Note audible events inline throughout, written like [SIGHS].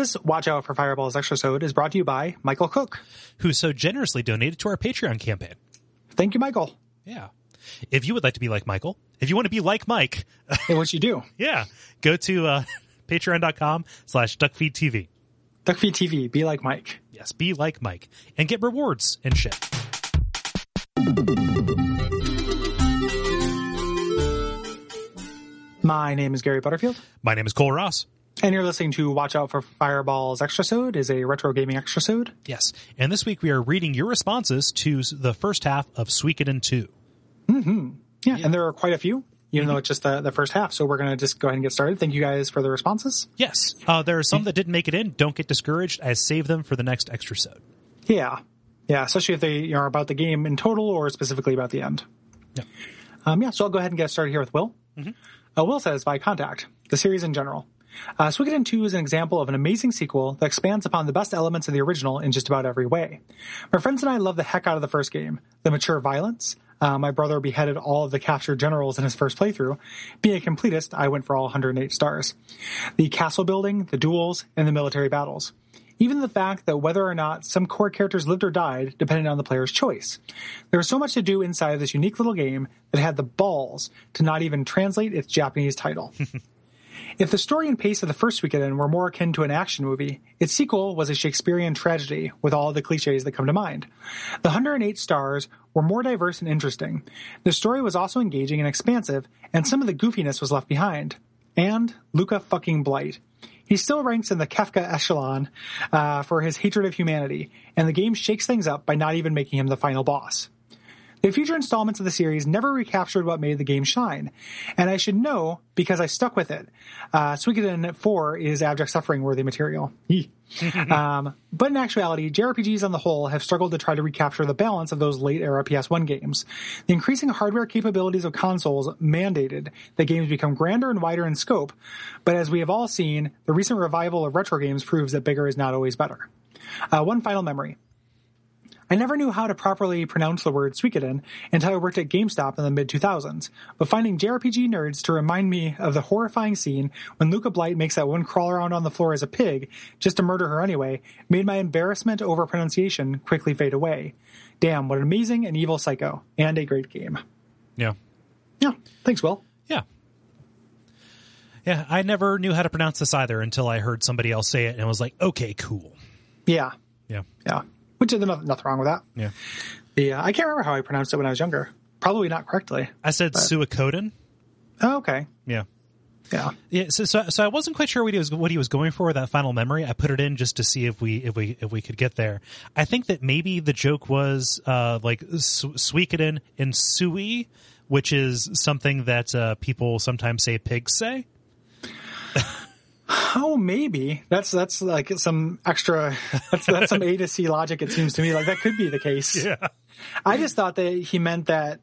This Watch Out for Fireballs extra is brought to you by Michael Cook. who so generously donated to our Patreon campaign. Thank you, Michael. Yeah. If you would like to be like Michael, if you want to be like Mike, [LAUGHS] Hey, what you do? yeah, go to uh, [LAUGHS] patreon.com slash duckfeedtv. Duckfeed TV, be like Mike. Yes, be like Mike and get rewards and shit. My name is Gary Butterfield, My name is Kole Ross. And you're listening to Watch Out for Fireballs extra is a retro gaming extra Yes. And this week we are reading your responses to the first half of Suikoden 2. Mm-hmm. Yeah, and there are quite a few, even though it's just the, the first half. So we're going to just go ahead and get started. Thank you guys for the responses. Yes. Uh, there are some that didn't make it in. Don't get discouraged. I save them for the next extra sode. Yeah. Yeah, especially if they are about the game in total or specifically about the end. Yeah. Um, yeah, so I'll go ahead and get started here with Will. Uh, Will says, by contact, the series in general. Uh, Suikoden 2 is an example of an amazing sequel that expands upon the best elements of the original in just about every way. My friends and I love the heck out of the first game. The mature violence. Uh, my brother beheaded all of the captured generals in his first playthrough. Being a completist, I went for all 108 stars. The castle building, the duels, and the military battles. Even the fact that whether or not some core characters lived or died depended on the player's choice. There was so much to do inside of this unique little game that had the balls to not even translate its Japanese title. [LAUGHS] If the story and pace of the first Suikoden were more akin to an action movie, its sequel was a Shakespearean tragedy with all the cliches that come to mind. The 108 stars were more diverse and interesting. The story was also engaging and expansive, and some of the goofiness was left behind. And Luca fucking Blight. He still ranks in the Kefka echelon uh, for his hatred of humanity, and the game shakes things up by not even making him the final boss. The future installments of the series never recaptured what made the game shine, and I should know because I stuck with it. Uh, Suikoden 4 is abject suffering worthy material. [LAUGHS] Um, but in actuality, JRPGs on the whole have struggled to try to recapture the balance of those late era PS1 games. The increasing hardware capabilities of consoles mandated that games become grander and wider in scope, but as we have all seen, the recent revival of retro games proves that bigger is not always better. Uh, one final memory. I never knew how to properly pronounce the word Suikoden until I worked at GameStop in the mid 2000s, but finding JRPG nerds to remind me of the horrifying scene when Luca Blight makes that one crawl around on the floor as a pig, just to murder her anyway, made my embarrassment over pronunciation quickly fade away. Damn, what an amazing and evil psycho, and a great game. Yeah. Yeah, thanks, Will. Yeah. Yeah. I never knew how to pronounce this either until I heard somebody else say it and was like, okay, cool. Yeah, Yeah. yeah. Which is nothing, nothing wrong with that. Yeah. The, uh, I can't remember how I pronounced it when I was younger. Probably not correctly. I said Suikoden. Oh, okay. Yeah. Yeah. Yeah, so, so so I wasn't quite sure what he was what he was going for with that final memory. I put it in just to see if we if we if we could get there. I think that maybe the joke was uh, like Su- Suikoden and Sui, which is something that uh, people sometimes say pigs say. [LAUGHS] Oh, maybe that's that's like some extra. That's that's some A to C logic. It seems to me like that could be the case. Yeah. I just thought that he meant that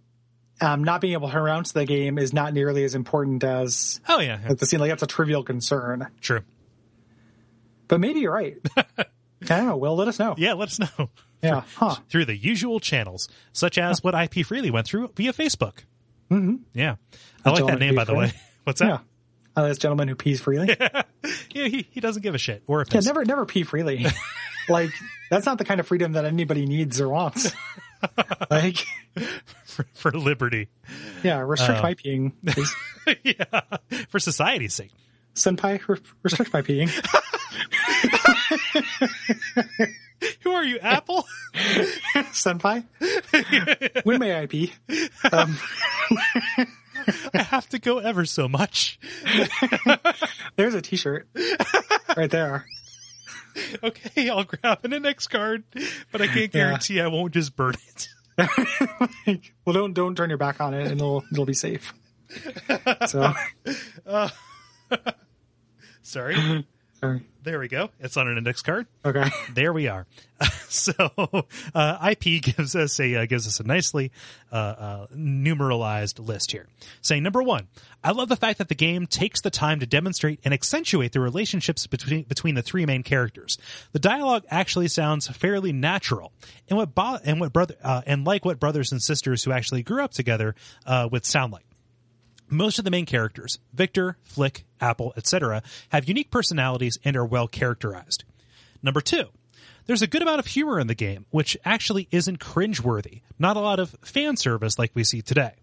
um, not being able to pronounce the game is not nearly as important as Oh yeah. yeah. like, the scene. Like that's a trivial concern. True. But maybe you're right. [LAUGHS] I don't know. Will let us know. Yeah. Let us know Yeah. Huh. through the usual channels, such as what IP Freely went through via Facebook. Mm-hmm. Yeah. I like that name, by the way. [LAUGHS] What's that? Yeah. Uh, this gentleman who pees freely. Yeah, [LAUGHS] Yeah, he, he doesn't give a shit or a piss. never never pee freely. [LAUGHS] like that's not the kind of freedom that anybody needs or wants. [LAUGHS] like, for, for liberty. yeah, restrict Oh. my peeing, please. yeah. For society's sake. Senpai, re- restrict my peeing. Who are you, Apple? Senpai? when may I pee? Um, I have to go ever so much. [LAUGHS] there's a t-shirt right there. Okay, I'll grab an index card, but I can't Yeah. guarantee I won't just burn it. [LAUGHS] Like, well, don't don't turn your back on it, and it'll it'll be safe. So, [LAUGHS] uh, Sorry. Sorry. There we go. It's on an index card. Okay. [LAUGHS] There we are. [LAUGHS] so uh, IP [LAUGHS] gives us a uh, gives us a nicely uh, uh, numeralized list here, saying number one, I love the fact that the game takes the time to demonstrate and accentuate the relationships between between the three main characters. The dialogue actually sounds fairly natural, and what bo- and what brother uh, and like what brothers and sisters who actually grew up together uh, would sound like. Most of the main characters, Victor, Flick, Apple, etc., have unique personalities and are well characterized. Number two, there's a good amount of humor in the game, which actually isn't cringeworthy. Not a lot of fan service like we see today.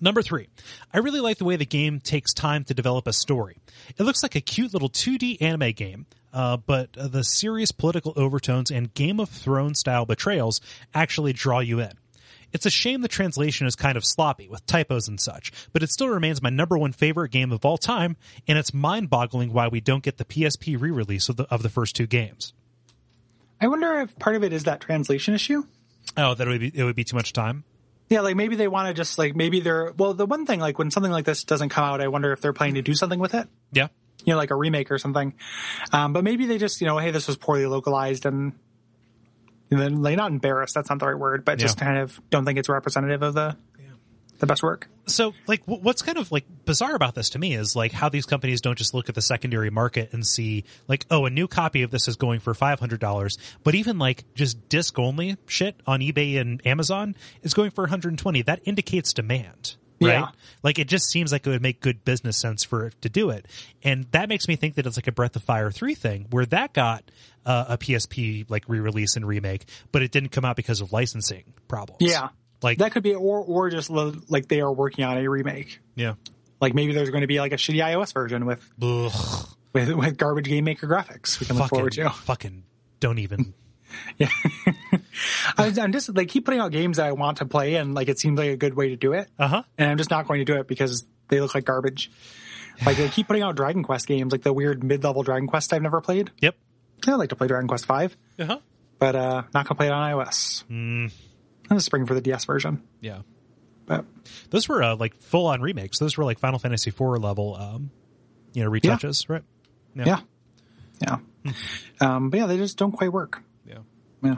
Number three, I really like the way the game takes time to develop a story. It looks like a cute little 2D anime game, uh, but the serious political overtones and Game of Thrones style betrayals actually draw you in. It's a shame the translation is kind of sloppy with typos and such, but it still remains my number one favorite game of all time, and it's mind boggling why we don't get the PSP re release of the, of the first two games. I wonder if part of it is that translation issue. Oh, that it would be, it would be too much time? Yeah, like maybe they want to just like maybe they're well. The one thing like when something like this doesn't come out, I wonder if they're planning to do something with it. Yeah. You know, like a remake or something. Um, but maybe they just you know, hey, this was poorly localized and. And then, like, not embarrassed. That's not the right word, but just Yeah. kind of don't think it's representative of the the best work. so like wh- what's kind of like bizarre about this to me is like how these companies don't just look at the secondary market and see like oh a new copy of this is going for $500 but even like just disc only shit on ebay and amazon is going for 120 that indicates demand right Yeah. like it just seems like it would make good business sense for it to do it and that makes me think that it's like a breath of fire 3 thing where that got uh, a psp like re-release and remake but it didn't come out because of licensing problems Yeah, like that could be, or or just lo- like they are working on a remake. yeah Like maybe there's going to be like a shitty iOS version with Ugh. with, with garbage game maker graphics. We can look fucking, forward to. fucking don't even. [LAUGHS] [LAUGHS] I, I'm just they keep putting out games that I want to play, and like it seems like a good way to do it. Uh huh. And I'm just not going to do it because they look like garbage. Like they keep putting out Dragon Quest games, like the weird mid-level Dragon Quest I've never played. Yep. I like to play Dragon Quest Five, Uh huh. but uh not gonna play it on iOS. Mm. I'm just spring for the DS version, Yeah. but Those were uh, like full on remakes. Those were like Final Fantasy IV level, um, you know, retouches, right? Yeah. yeah, yeah. Um, but yeah, they just don't quite work. Yeah. Yeah.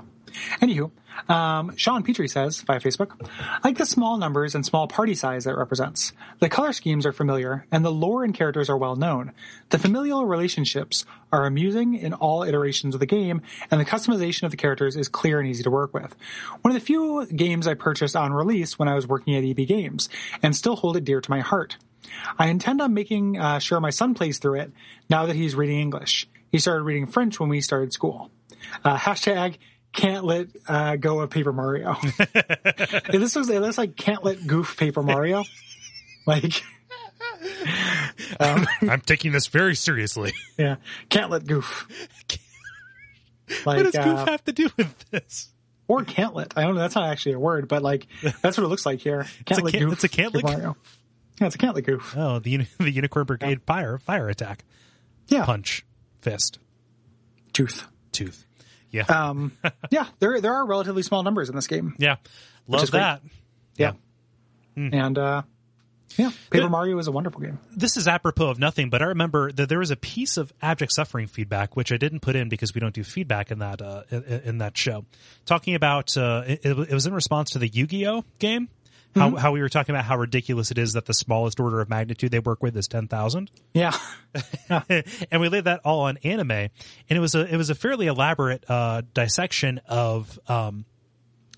Anywho, um, Sean Petrie says via Facebook, I like the small numbers and small party size that represents. The color schemes are familiar, and the lore and characters are well known. The familial relationships are amusing in all iterations of the game, and the customization of the characters is clear and easy to work with. One of the few games I purchased on release when I was working at EB Games, and still hold it dear to my heart. I intend on making uh, sure my son plays through it now that he's reading English. He started reading French when we started school. Uh, hashtag can't let uh, go of Paper Mario. [LAUGHS] This was it looks like can't let goof Paper Mario. Like I'm taking this very seriously. yeah, can't let goof. Like what does Goof uh, have to do with this? or can't let. I don't know. That's not actually a word, but like that's what it looks like here. Can't a let can- goof. it's a can't Mario. Yeah, it's a can't goof. Oh, the the Unicorn Brigade fire fire attack, Yeah, punch, fist, tooth. tooth. Yeah, Um, [LAUGHS] yeah, there there are relatively small numbers in this game. yeah. Love great. that. Yeah. Hmm. And uh yeah, Paper Mario is a wonderful game. this is apropos of nothing, but I remember that there was a piece of abject suffering feedback which I didn't put in because we don't do feedback in that uh, in, in that show. Talking about uh, it, it was in response to the Yu-Gi-Oh game. How, how we were talking about how ridiculous it is that the smallest order of magnitude they work with is ten thousand, Yeah. [LAUGHS] and we laid that all on anime, and it was a it was a fairly elaborate uh, dissection of um,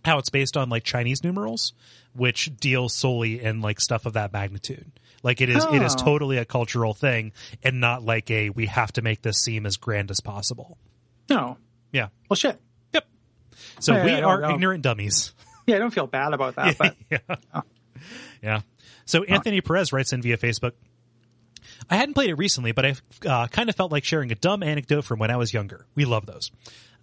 how it's based on like Chinese numerals, which deal solely in like stuff of that magnitude. Like it is, it is Oh. totally a cultural thing, and not like a we have to make this seem as grand as possible. No. Yeah. Well shit. Yep. So Yeah, we are ignorant dummies. Yeah, I don't feel bad about that, [LAUGHS] but yeah. [LAUGHS] Yeah. So Anthony Perez writes in via Facebook. I hadn't played it recently, but I uh, kind of felt like sharing a dumb anecdote from when I was younger. We love those.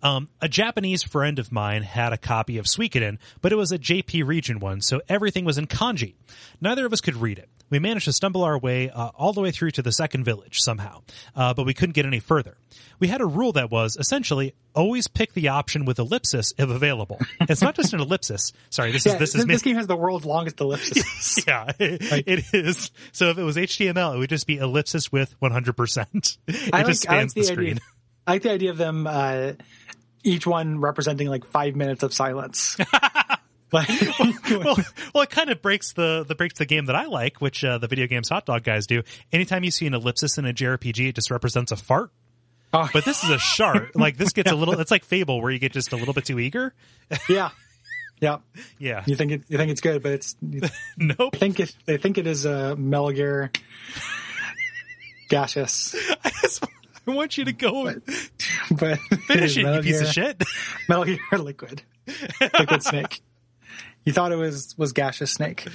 Um, a Japanese friend of mine had a copy of Suikoden, but it was a JP region one, so everything was in kanji. Neither of us could read it. We managed to stumble our way uh, all the way through to the second village somehow, uh, but we couldn't get any further. We had a rule that was essentially always pick the option with ellipsis if available. It's not just an ellipsis. Sorry, this yeah, is this this, is me- this game has the world's longest ellipsis. [LAUGHS] yeah, it is. So if it was HTML, it would just be ellipsis with 100%. It I like, just I like spans the, screen. idea. I like the idea of them uh, each one representing like five minutes of silence. [LAUGHS] like, well, well, it kind of breaks the the breaks the game that I like, which uh, the video games hot dog guys do. Anytime you see an ellipsis in a JRPG, it just represents a fart. oh, But this is a shart. [LAUGHS] like this gets a little. It's like Fable, where you get just a little bit too eager. yeah, Yeah. Yeah. You think it, you think it's good, but it's [LAUGHS] Nope. think it they think it is a Metal Gear gaseous, I, just, I want you to go and [LAUGHS] but finish [LAUGHS] it, you piece of shit. [LAUGHS] Metal Gear Liquid, Liquid Snake. You thought it was was gaseous snake,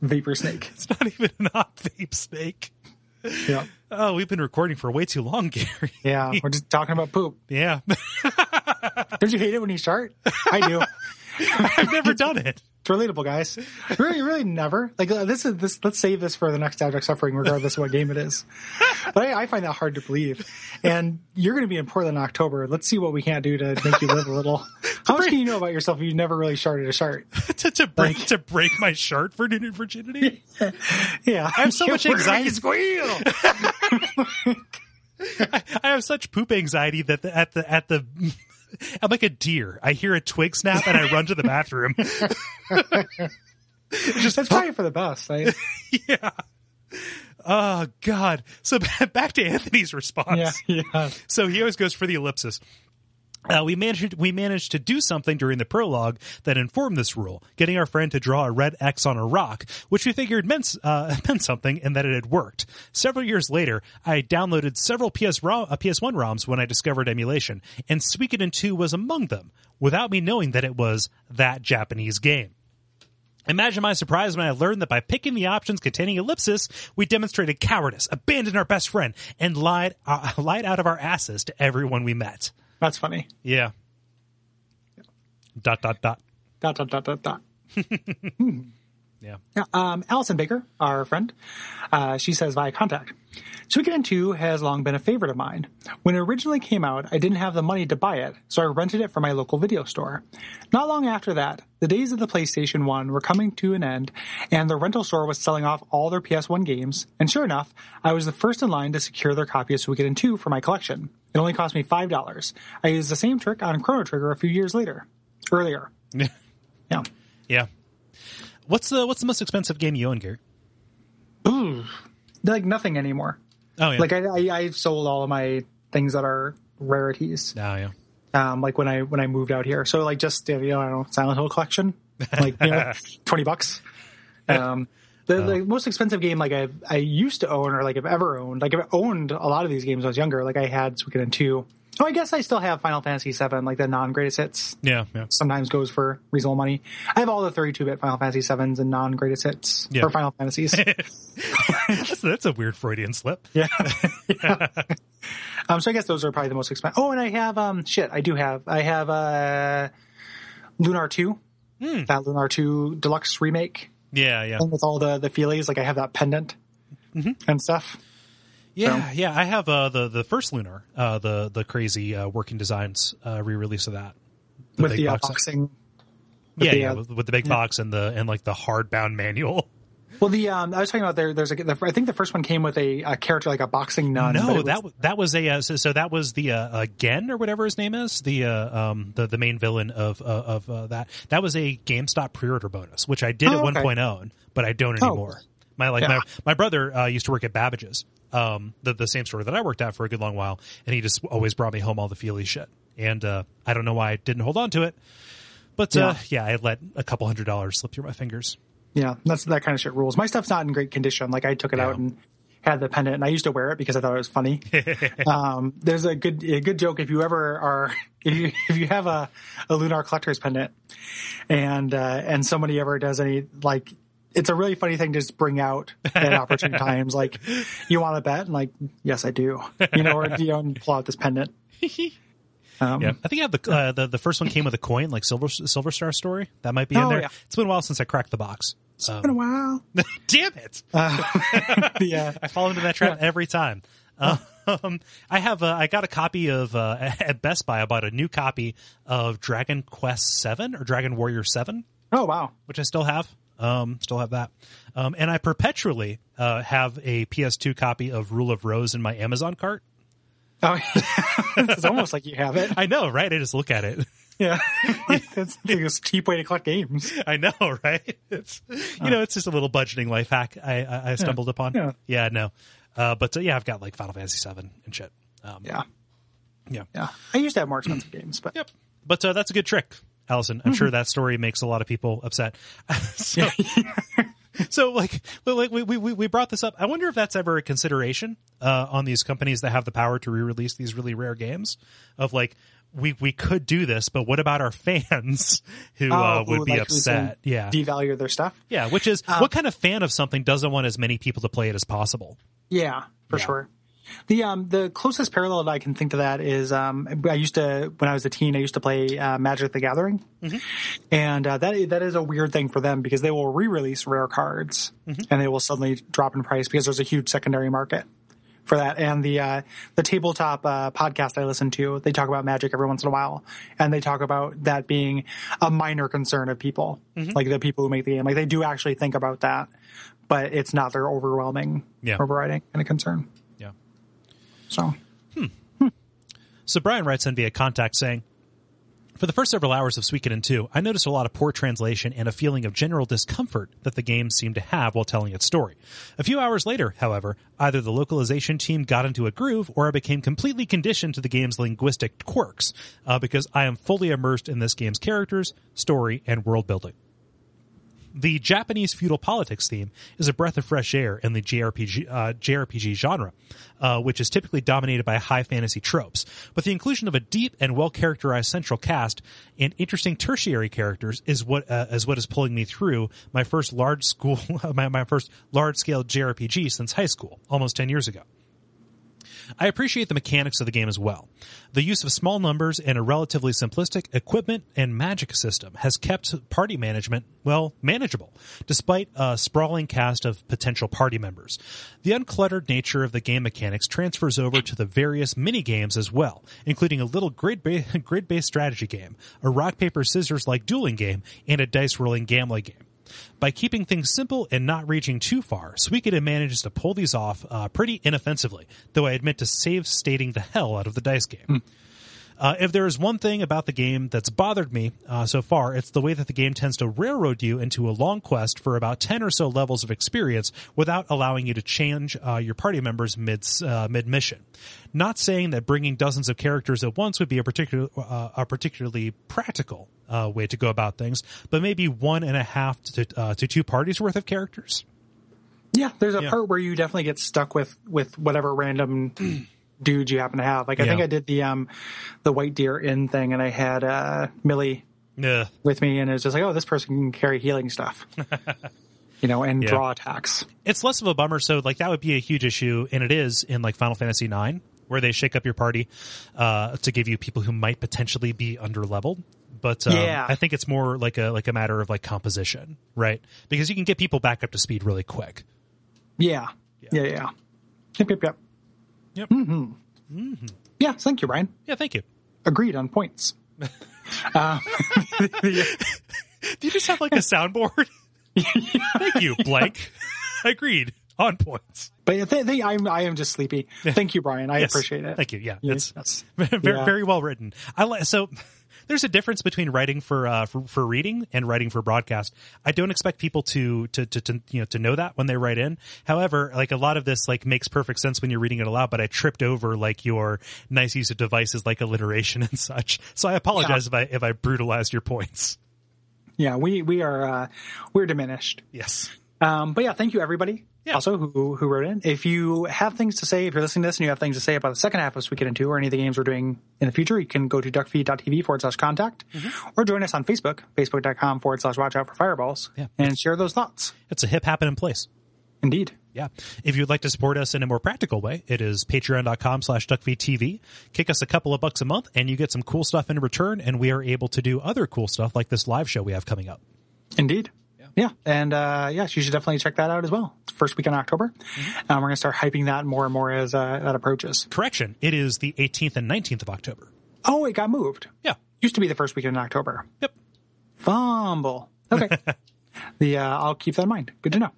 vapor snake. It's not even an hot vape snake. Yeah, Oh, we've been recording for way too long, Gary. yeah. We're just talking about poop. Yeah. Don't you hate it when you start? I do. I've never done it. It's relatable, guys. [LAUGHS] Really, really never. Like uh, this is this. Let's save this for the next Abject Suffering, regardless of what game it is. [LAUGHS] But I, I find that hard to believe. And you're going to be in Portland in October. Let's see what we can't do to make you live a little. [LAUGHS] How much can you know about yourself if you never really started a chart? to, to break to break my shirt for virginity. Yeah, I have so much anxiety. Squeal. I have such poop anxiety that the, at the at the I'm like a deer. I hear a twig snap and I run to the bathroom. [LAUGHS] Just that's probably for the best. I, [LAUGHS] yeah. Oh God. So [LAUGHS] back to Anthony's response. yeah, yeah. So he always goes for the ellipsis. Uh, we managed we managed to do something during the prologue that informed this rule, getting our friend to draw a red X on a rock, which we figured meant uh, [LAUGHS] meant something and that it had worked. Several years later, I downloaded several PS ROM, uh, PS1 ROMs when I discovered emulation, and Suikoden 2 was among them, without me knowing that it was that Japanese game. Imagine my surprise when I learned that by picking the options containing ellipsis, we demonstrated cowardice, abandoned our best friend, and lied uh, [LAUGHS] lied out of our asses to everyone we met. That's funny. Yeah. Dot dot dot. Dot dot dot dot dot. [LAUGHS] Yeah, um, Allison Baker, our friend, uh, she says via contact. Suikoden 2 has long been a favorite of mine. When it originally came out, I didn't have the money to buy it, so I rented it from my local video store. Not long after that, the days of the PlayStation 1 were coming to an end, and the rental store was selling off all their PS1 games, and sure enough, I was the first in line to secure their copy of Suikoden 2 for my collection. It only cost me $5. I used the same trick on Chrono Trigger a few years later. Earlier. [LAUGHS] Yeah. yeah. What's the what's the most expensive game you own, Gary? Like nothing anymore. Oh yeah. Like I, I, I've sold all of my things that are rarities. oh yeah. Um, like when I when I moved out here, so like just you know, I don't know, Silent Hill collection, like you know, [LAUGHS] twenty bucks. Um, the, the most expensive game like I I used to own or like I've ever owned, like I've owned a lot of these games when I was younger. Like I had Suikoden two. Oh, I guess I still have Final Fantasy seven, like the non greatest hits. Yeah, yeah. Sometimes goes for reasonable money. I have all the 32-bit Final Fantasy sevens and non greatest hits Yeah. or Final Fantasies. [LAUGHS] that's, that's a weird Freudian slip. [LAUGHS] Yeah. Yeah. [LAUGHS] Um, so I guess those are probably the most expensive. Oh, and I have um shit. I do have. I have uh Lunar Two. That Lunar Two deluxe remake Yeah, yeah. with all the the feelies. Like I have that pendant and stuff. Yeah, yeah. I have uh, the the first Lunar, uh, the the crazy uh, working designs uh, re-release of that with the uh, box boxing. Yeah, the, yeah, uh, with, with the big box and the and like the hardbound manual. Well, the um, I was talking about there. There's a. The, I think the first one came with a, a character like a boxing nun. No, it that that was a uh, so, so that was the uh, uh, Gen or whatever his name is the uh, um the the main villain of uh, of uh, that that was a GameStop pre-order bonus which I did Oh, at one okay. point own but I don't Oh. anymore. My like Yeah. my my brother uh, used to work at Babbage's, um the the same store that I worked at for a good long while, and he just always brought me home all the Feely shit. And uh, I don't know why I didn't hold on to it, but uh, yeah, I let a couple hundred dollars slip through my fingers. Yeah, that's that kind of shit rules. My stuff's not in great condition. Like I took it out and had the pendant, and I used to wear it because I thought it was funny. [LAUGHS] um, there's a good a good joke if you ever are [LAUGHS] if you if you have a, a lunar collector's pendant, and uh, and somebody ever does any like. It's a really funny thing to just bring out at [LAUGHS] opportune times. Like, you want to bet? And like, yes, I do. You know, or you know, pull out this pendant. Um, Yeah, I think I have the uh, the the first one came with a coin, like Silver Silver Star Story. That might be in Oh, there. yeah. It's been a while since I cracked the box. It's been a while. [LAUGHS] Damn it! [LAUGHS] yeah. I fall into that trap every time. Um, I have uh, I got a copy of uh, [LAUGHS] at Best Buy. I bought a new copy of Dragon Quest Seven or Dragon Warrior Seven, Oh wow. which I still have. Um, still have that. Um, and I perpetually uh, have a PS2 copy of Rule of Rose in my Amazon cart. Oh, it's almost like you have it. I know, right? I just look at it. Yeah, [LAUGHS] [LAUGHS] that's a cheap way to collect games. I know, [LAUGHS] right? It's you know, it's just a little budgeting life hack I I, I stumbled upon. Yeah. yeah no, uh, but uh, yeah, I've got like Final Fantasy Seven and shit. Um, Yeah, yeah, yeah. I used to have more expensive games, but yep. But uh, that's a good trick. Allison. I'm sure that story makes a lot of people upset. so, so like, well, like we, we, we brought this up. I wonder if that's ever a consideration, uh, on these companies that have the power to re-release these really rare games of like, we, we could do this, but what about our [LAUGHS] fans who, uh, Oh, would who, be like, upset? Yeah. Devalue their stuff. Yeah. Which is Uh, what kind of fan of something doesn't want as many people to play it as possible? Yeah, for Yeah. sure. The um the closest parallel that I can think to that is um I used to when I was a teen I used to play uh, Magic the Gathering, and uh, that that is a weird thing for them because they will re-release rare cards and they will suddenly drop in price because there's a huge secondary market for that. And the uh, the tabletop uh, podcast I listen to, they talk about Magic every once in a while, and they talk about that being a minor concern of people, like the people who make the game. Like they do actually think about that, but it's not their overwhelming, Yeah. overriding kind of concern. Yeah. So So Brian writes in via contact saying, For the first several hours of Suikoden 2, I noticed a lot of poor translation and a feeling of general discomfort that the game seemed to have while telling its story. A few hours later, however, either the localization team got into a groove or I became completely conditioned to the game's linguistic quirks, uh, because I am fully immersed in this game's characters, story, and world building. The Japanese feudal politics theme is a breath of fresh air in the JRPG, uh, JRPG genre, uh, which is typically dominated by high fantasy tropes. But the inclusion of a deep and well characterized central cast and interesting tertiary characters is what uh, is what is pulling me through my first large school, [LAUGHS] my, my first large scale JRPG since high school, almost ten years ago. I appreciate the mechanics of the game as well. The use of small numbers and a relatively simplistic equipment and magic system has kept party management, well, manageable, despite a sprawling cast of potential party members. The uncluttered nature of the game mechanics transfers over to the various mini games as well, including a little grid ba- [LAUGHS] grid-based strategy game, a rock paper scissors like dueling game, and a dice rolling gambling game. By keeping things simple and not reaching too far, Suikoden manages to pull these off uh, pretty inoffensively, though I admit to save stating the hell out of the dice game. Uh, if there is one thing about the game that's bothered me uh, so far, it's the way that the game tends to railroad you into a long quest for about 10 or so levels of experience without allowing you to change uh, your party members mid, uh, mid-mission. Not saying that bringing dozens of characters at once would be a, particular, uh, a particularly practical uh, way to go about things, but maybe one and a half to, uh, to two parties worth of characters. yeah, there's a Yeah. part where you definitely get stuck with with whatever random dude you happen to have. Like I think I did the um the White Deer Inn thing, and I had uh Millie Yeah. with me, and it was just like, oh, this person can carry healing stuff, [LAUGHS] you know, and Yeah. draw attacks. it's less of a bummer. So like that would be a huge issue, and it is in like Final Fantasy IX, where they shake up your party uh, to give you people who might potentially be under leveled. But um, Yeah. I think it's more like a like a matter of like composition, right? Because you can get people back up to speed really quick. Yeah, yeah, yeah. Yep, yep, yep. Yep. Mm-hmm. Mm-hmm. Yeah, thank you, Brian. Yeah, thank you. Agreed on points. [LAUGHS] Uh, [LAUGHS] Do you just have like a soundboard? [LAUGHS] thank you, blank. Agreed on points. But yeah, they, they, I'm, I am just sleepy. Thank you, Brian. I Yes. appreciate it. Thank you. Yeah, it's yes. very, very well written. I like so. There's a difference between writing for, uh, for for reading and writing for broadcast. I don't expect people to, to to to you know to know that when they write in. However, like a lot of this like makes perfect sense when you're reading it aloud. But I tripped over like your nice use of devices like alliteration [LAUGHS] and such. So I apologize if I if I brutalized your points. Yeah, we, we are, uh, we're diminished. Yes. Um, but yeah, thank you everybody. Yeah. Also, who who wrote in? If you have things to say, if you're listening to this and you have things to say about the second half of Suikoden 2 or any of the games we're doing in the future, you can go to duckfeed.tv forward slash contact Mm-hmm. or join us on Facebook, facebook.com forward slash watch out for fireballs, Yeah. and share those thoughts. It's a hip happen in place. Indeed. Yeah. If you'd like to support us in a more practical way, it is patreon.com slash duckfeedtv. Kick us a couple of bucks a month and you get some cool stuff in return and we are able to do other cool stuff like this live show we have coming up. Indeed. Yeah. And, uh, yes, you should definitely check that out as well. First week in October. Mm-hmm. Um, we're going to start hyping that more and more as, uh, that approaches. Correction. It is the 18th and 19th of October. Oh, it got moved. Yeah. Used to be the first weekend in October. Yep. Fumble. Okay. [LAUGHS] the, uh, I'll keep that in mind. Good to know.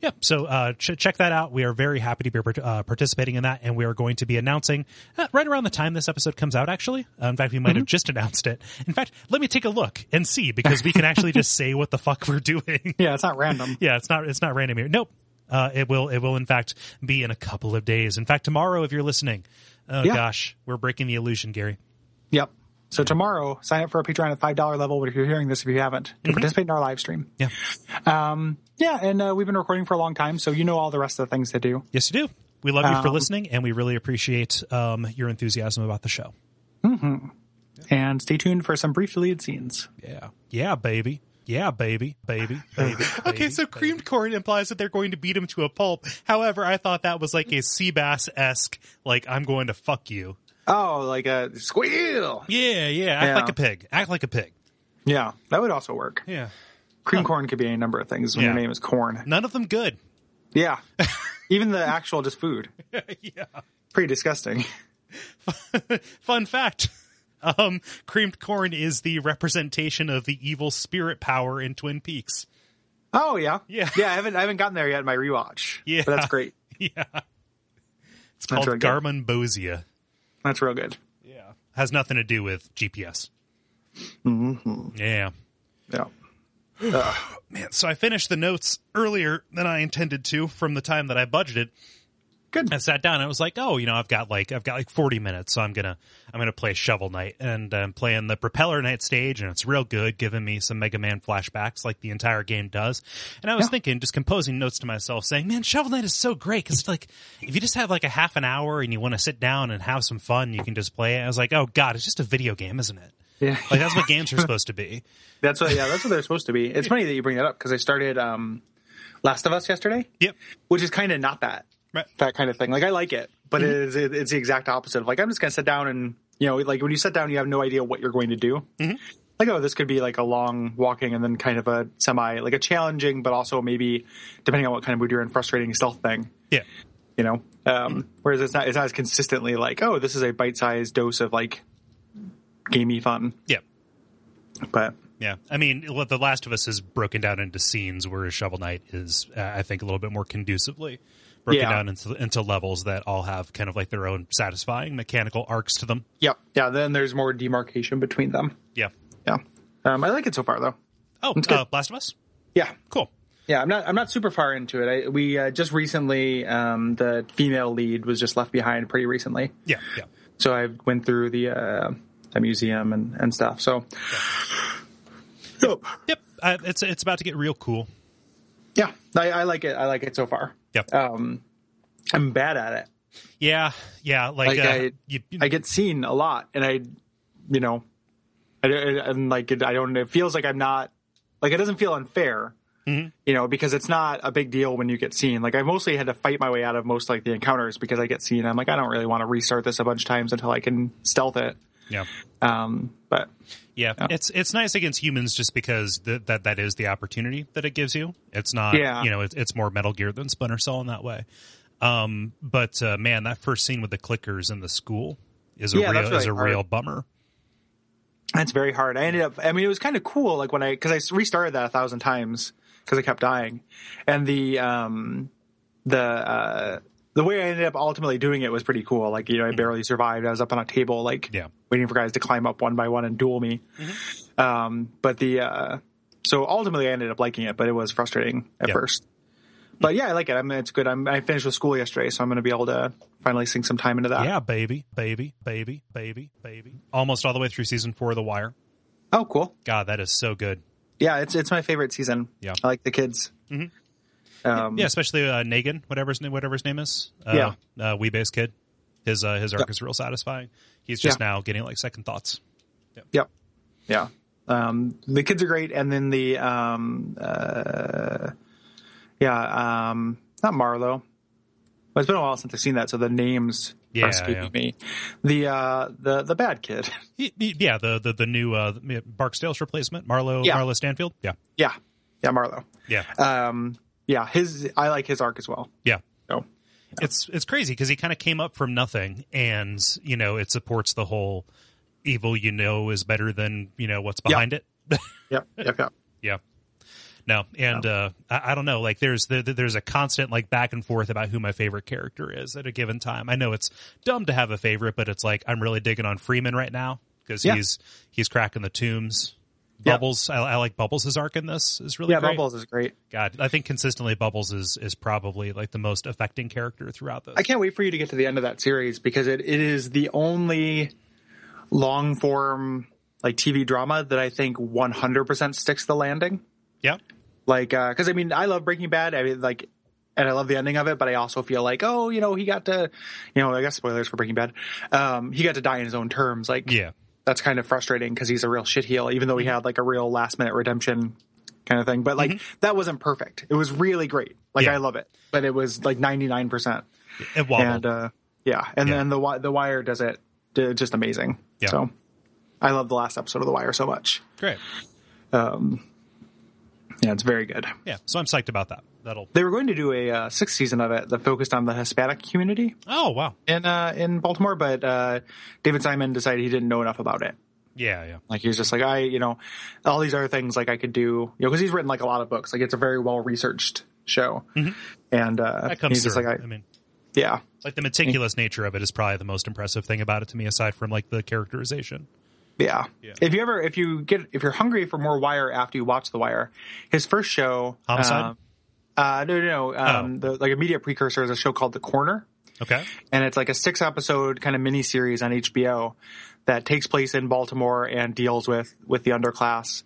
Yeah, so uh, ch- check that out. We are very happy to be uh, participating in that, and we are going to be announcing uh, right around the time this episode comes out. Actually, uh, in fact, we might have just announced it. In fact, let me take a look and see because we can actually just say what the fuck we're doing. [LAUGHS] Yeah, it's not random. yeah, it's not it's not random here. Nope. Uh, it will it will in fact be in a couple of days. In fact, tomorrow if you're listening. Oh Yeah. gosh, we're breaking the illusion, Gary. Yep. So tomorrow, sign up for our Patreon at five dollar level. But if you're hearing this, if you haven't, to participate in our live stream. Yeah. Um, yeah, and uh, we've been recording for a long time, so you know all the rest of the things to do. Yes, you do. We love you for Um, listening, and we really appreciate um, your enthusiasm about the show. And stay tuned for some brief deleted scenes. Yeah. Yeah, baby. Yeah, baby, baby, [LAUGHS] baby. okay, so creamed corn implies that they're going to beat him to a pulp. However, I thought that was like a Seabass esque, like I'm going to fuck you. Oh, like a squeal. Yeah, yeah. Act Yeah. like a pig. Act like a pig. Yeah, that would also work. Yeah. Cream corn could be any number of things when your name is corn. None of them good. Yeah, [LAUGHS] even the actual just food. [LAUGHS] yeah. Pretty disgusting. [LAUGHS] Fun fact. Um, creamed corn is the representation of the evil spirit power in Twin Peaks. Oh yeah, Yeah. yeah. I haven't I haven't gotten there yet in my rewatch. Yeah. but that's great. Yeah. It's called. Garmonbozia. That's real good. Yeah. Has nothing to do with GPS. Mm-hmm. Yeah. Yeah. [SIGHS] Man, so I finished the notes earlier than I intended to from the time that I budgeted. Good. I sat down and I was like, oh, you know, I've got like I've got like 40 minutes, so I'm gonna I'm gonna play Shovel Knight and I'm playing the Propeller Knight stage, and it's real good, giving me some Mega Man flashbacks like the entire game does. And I was Yeah. thinking, just composing notes to myself, saying, man, Shovel Knight is so great because like if you just have like a half an hour and you want to sit down and have some fun, you can just play it. I was like, oh god, it's just a video game, isn't it? Yeah. Like that's what games are [LAUGHS] supposed to be. That's what. Yeah, that's what they're supposed to be. It's funny that you bring that up because I started um, Last of Us yesterday, Yep. which is kind of not that Right. that kind of thing. Like I like it, but it is it, it's the exact opposite of like I'm just gonna sit down and you know like when you sit down you have no idea what you're going to do. Like oh this could be like a long walking and then kind of a semi like a challenging but also maybe depending on what kind of mood you're in frustrating stealth thing. Yeah. You know, um, whereas it's not it's not as consistently like oh this is a bite sized dose of like gamey fun. Yeah. But Yeah, I mean, The Last of Us is broken down into scenes, whereas Shovel Knight is, uh, I think, a little bit more conducively broken Yeah. down into into levels that all have kind of like their own satisfying mechanical arcs to them. Yep. Yeah. Then there's more demarcation between them. Yeah. Yeah. Um, I like it so far though. Oh, good. uh, Last of Us. Yeah. Cool. Yeah. I'm not. I'm not super far into it. I, we uh, just recently um, the female lead was just left behind pretty recently, Yeah, yeah. so I went through the uh, the museum and and stuff. So. Yep. [SIGHS] Yep. Uh, it's it's about to get real cool. Yeah. I, I like it. I like it so far. Yep. Um, I'm bad at it. yeah, yeah. Like, Like uh, I, you, I get seen a lot, and I, you know, I, like I don't. It feels like I'm not like it doesn't feel unfair, Mm-hmm. you know, because it's not a big deal when you get seen. Like I mostly had to fight my way out of most like the encounters because I get seen. I'm like I don't really want to restart this a bunch of times until I can stealth it. Yeah. Um, but Yeah, it's it's nice against humans just because th- that that is the opportunity that it gives you. It's not, Yeah. you know, it's, it's more Metal Gear than Splinter Cell in that way. Um, but uh, man, that first scene with the clickers in the school is a Yeah, that's real is a really real bummer. It's very hard. I ended up. I mean, it was kind of cool. Like when I because I restarted that a thousand times because I kept dying, and the um the uh the way I ended up ultimately doing it was pretty cool. Like you know, I barely survived. I was up on a table, like. Yeah. waiting for guys to climb up one by one and duel me. Mm-hmm. Um, but the uh so ultimately I ended up liking it, but it was frustrating at Yeah. first. But yeah, I like it. I mean, it's good. I'm, I finished with school yesterday, so I'm going to be able to finally sink some time into that. Yeah, baby, baby, baby, baby, baby. Almost all the way through season four of The Wire. Oh, cool. God, that is so good. Yeah, it's it's my favorite season. Yeah. I like the kids. Um, Yeah, especially uh, Negan, whatever his name, whatever his name is. Uh, Yeah. uh, Wee-Bey's kid. His uh, his arc is real satisfying. He's just now getting like second thoughts. Yep. Yeah. Um, the kids are great, and then the um, uh, yeah, um, not Marlo. Well, it's been a while since I've seen that, so the names Yeah, are escaping yeah. me. The uh, the the bad kid. [LAUGHS] He- he- Yeah, the the the new uh, Barksdale's replacement, Marlo Yeah. Marlo Stanfield. Yeah, yeah, yeah, Marlo. yeah, Um, yeah, his I like his arc as well. yeah. So It's it's crazy because he kind of came up from nothing, and you know it supports the whole evil. You know is better than you know what's behind it. [LAUGHS] yep, yep, yep. Yeah. No, and uh, I, I don't know. Like, there's the, there's a constant like back and forth about who my favorite character is at a given time. I know it's dumb to have a favorite, but it's like I'm really digging on Freamon right now because Yeah. he's he's cracking the tombs. Yeah. Bubbles, I, I like Bubbles' arc in this is really Yeah, great. Bubbles is great. God, I think consistently Bubbles is is probably like the most affecting character throughout this. I can't wait for you to get to the end of that series because it, it is the only long form like TV drama that I think 100% sticks the landing. Yeah. Like, uh, cause I mean, I love Breaking Bad. I mean, like, and I love the ending of it, but I also feel like, oh, you know, he got to, you know, I guess spoilers for Breaking Bad. Um, he got to die in his own terms. Like, Yeah. That's kind of frustrating because he's a real shitheel, even though he mm-hmm. had like a real last minute redemption kind of thing. But like, mm-hmm. that wasn't perfect. It was really great. Like, Yeah. I love it, but it was like 99%. It wobbled. And, uh, yeah. And Yeah. then the, the Wire does it just amazing. Yeah. So I love the last episode of The Wire so much. Great. Um, Yeah, it's very good. Yeah. So I'm psyched about that. That'll. They were going to do a uh, sixth season of it that focused on the Hispanic community Oh wow. in uh, in Baltimore, but uh, David Simon decided he didn't know enough about it. Yeah. Yeah. Like he was just like, I, you know, all these other things like I could do, you know, because he's written like a lot of books. Like it's a very well researched show, and uh, Mm-hmm. That comes he's just through. like, I, I mean, yeah, like the meticulous nature of it is probably the most impressive thing about it to me, aside from like the characterization. Yeah, Yeah. If you ever, if you get, if you're hungry for more Wire after you watch The Wire, his first show, Homicide? Uh, uh, no, no, no. Um, Oh. the, like immediate precursor is a show called The Corner. Okay. and it's like a six episode kind of mini series on HBO that takes place in Baltimore and deals with with the underclass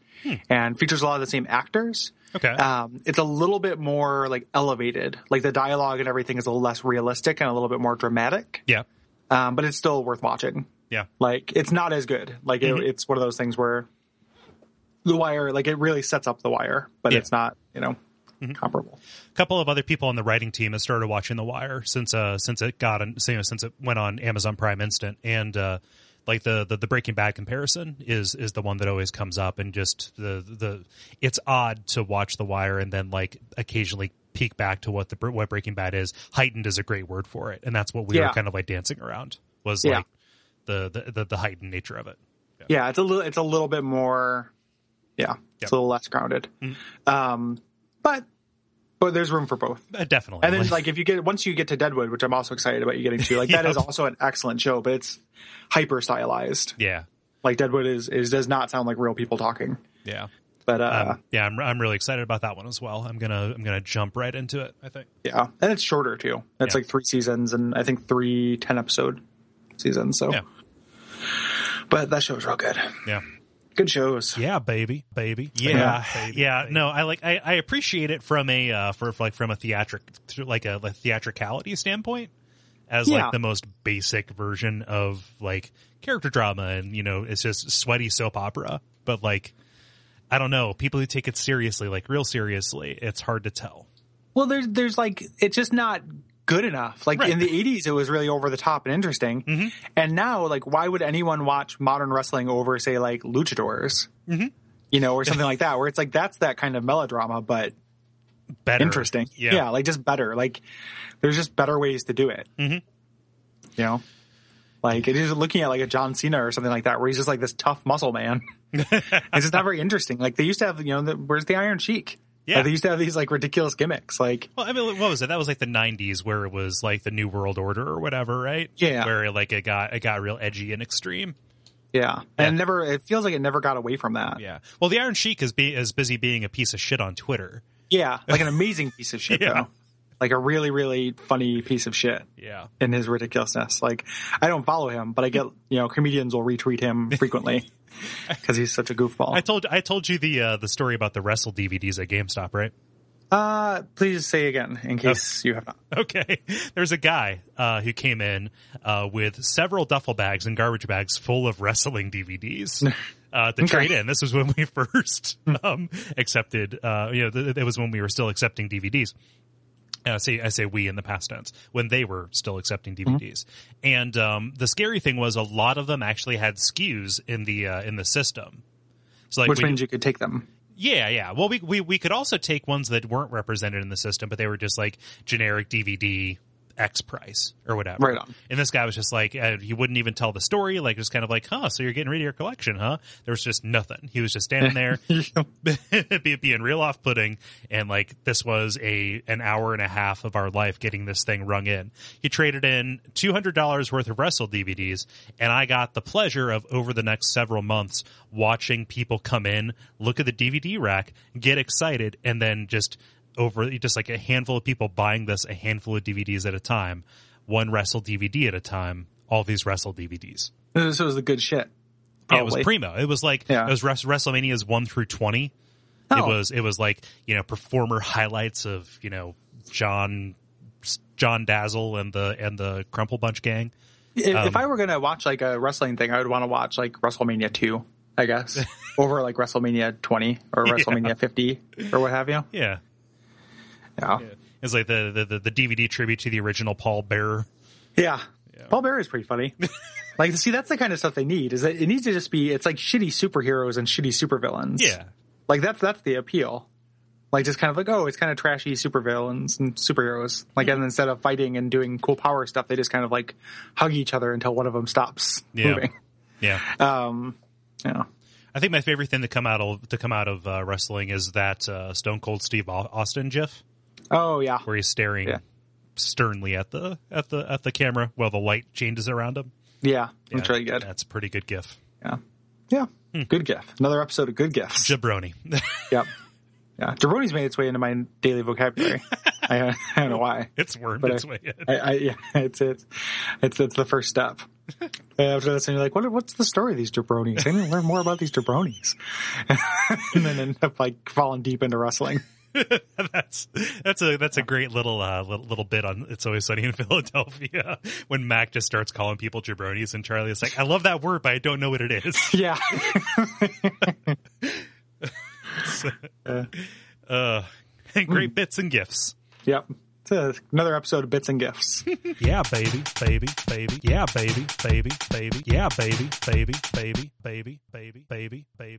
and features a lot of the same actors. Okay. Um, it's a little bit more like elevated, like the dialogue and everything is a little less realistic and a little bit more dramatic. yeah. Um, but it's still worth watching. Yeah. Like it's not as good. Like it, it's one of those things where the wire, like it really sets up the wire, but Yeah. it's not, you know, comparable. A couple of other people on the writing team have started watching The Wire since uh since it got on you know, since it went on Amazon Prime Instant and uh like the, the the Breaking Bad comparison is is the one that always comes up and just the the it's odd to watch The Wire and then like occasionally peek back to what the what Breaking Bad is. Heightened is a great word for it, and that's what we Yeah. were kind of like dancing around was Yeah. like the, the the the heightened nature of it. Yeah, it's a little it's a little bit more yeah, it's Yep. a little less grounded. Um but but there's room for both. Uh, definitely. And then like if you get once you get to Deadwood, which I'm also excited about you getting to, like [LAUGHS] that Yep. is also an excellent show, but it's hyper stylized. yeah, Like Deadwood is is does not sound like real people talking. yeah. But uh Um, yeah, I'm I'm really excited about that one as well. I'm gonna I'm gonna jump right into it. I think. yeah. And it's shorter too. It's Yeah. like three seasons and I think three ten episode seasons. So Yeah. but that show's real good. Yeah. Good shows. Yeah, baby, baby. Yeah, yeah. No, I like. I, I appreciate it from a uh, for like from a theatric like a like theatricality standpoint, as Yeah. like the most basic version of like character drama, and you know, it's just sweaty soap opera. But like, I don't know, people who take it seriously, like real seriously, it's hard to tell. Well, there's there's like it's just not good enough. Like Right. in the '80s, it was really over the top and interesting, and now, like, why would anyone watch modern wrestling over, say, like luchadors? Mm-hmm. You know, or something like that, where it's like that's that kind of melodrama, but Better, interesting. Yeah, like just better. Like there's just better ways to do it. Mm-hmm. You know, like it is looking at like a John Cena or something like that, where he's just like this tough muscle man. [LAUGHS] it's just not very interesting. Like they used to have, you know, the, where's the Iron Sheik? Yeah. Like, they used to have these like ridiculous gimmicks, like. Well, I mean, what was it? That was like the '90s, where it was like the New World Order or whatever, right? Yeah. Where like it got it got real edgy and extreme. Yeah. And it never, it feels like it never got away from that. Yeah. Well, the Iron Sheik is be is busy being a piece of shit on Twitter. Yeah. [LAUGHS] Like an amazing piece of shit, Yeah. though. Like a really, really funny piece of shit Yeah. in his ridiculousness. Like, I don't follow him, but I get, you know, comedians will retweet him [LAUGHS] frequently [LAUGHS] because he's such a goofball. I told I told you the uh, the story about the Wrestle DVDs at GameStop, right? uh, please say again in case you have not. [LAUGHS] Okay. There's a guy uh, who came in uh, with several duffel bags and garbage bags full of wrestling DVDs. [LAUGHS] Uh, to trade in. This was when we first um, accepted, uh, you know, th- it was when we were still accepting DVDs. Uh, say I say we in the past tense when they were still accepting DVDs, and um, the scary thing was a lot of them actually had SKUs in the uh, in the system. So like Which we- means you could take them. yeah, yeah. Well, we, we we could also take ones that weren't represented in the system, but they were just like generic DVD X price or whatever. Right on. And this guy was just like, uh, he wouldn't even tell the story. Like, just kind of like, huh? So you're getting rid of your collection, huh? There was just nothing. He was just standing [LAUGHS] there, [LAUGHS] being real off putting, and like this was a an hour and a half of our life getting this thing rung in. He traded in two hundred dollars worth of Wrestle DVDs, and I got the pleasure of over the next several months watching people come in, look at the DVD rack, get excited, and then just over just like a handful of people buying this, a handful of DVDs at a time, one Wrestle DVD at a time, all these Wrestle DVDs This was the good shit. Yeah, it was primo. It was like Yeah. it was Wres- WrestleMania's one through twenty. It Oh. was it was like you know performer highlights of you know John John Dazzle and the and the Crumple Bunch gang. If, Um, if I were gonna watch like a wrestling thing, I would want to watch like WrestleMania two, I guess, [LAUGHS] over like WrestleMania twenty or WrestleMania fifty or what have you. Yeah, Yeah, it's like the the, the, DVD tribute to the original Paul Bearer. yeah. Paul Bearer is pretty funny. [LAUGHS] like, see, that's the kind of stuff they need. Is that it needs to just be? It's like shitty superheroes and shitty supervillains. Yeah, like that's that's the appeal. Like just kind of like oh, it's kind of trashy supervillains and superheroes. Like and instead of fighting and doing cool power stuff, they just kind of like hug each other until one of them stops Yeah. moving. yeah. [LAUGHS] Um, yeah. I think my favorite thing to come out of to come out of uh, wrestling is that uh, Stone Cold Steve Austin gif Oh yeah. where he's staring Yeah. sternly at the at the at the camera while the light changes around him. Yeah, that's Yeah, really good. That's a pretty good gif. Yeah, yeah, Hmm. good gif. Another episode of good gifs. Jabroni. [LAUGHS] yep. Yeah, jabroni's made its way into my daily vocabulary. [LAUGHS] I, I don't know why. it's wormed But its I- way in. I, I, yeah, [LAUGHS] it's it's it's it's the first step. And after that, you're like, what, what's the story of these jabronis? I need to learn more about these jabronis, and then end up like falling deep into wrestling. [LAUGHS] that's that's a that's a great little uh little, little bit on it's always sunny in [LAUGHS] Philadelphia when Mac just starts calling people jabronis and Charlie is like I love that word but I don't know what it is. [LAUGHS] Yeah, Uh, great bits and gifts. yep. It's another episode of bits and gifts. Yeah, baby, baby, baby. Yeah, baby, baby, baby. Yeah, baby, baby, baby, baby, baby, baby, baby.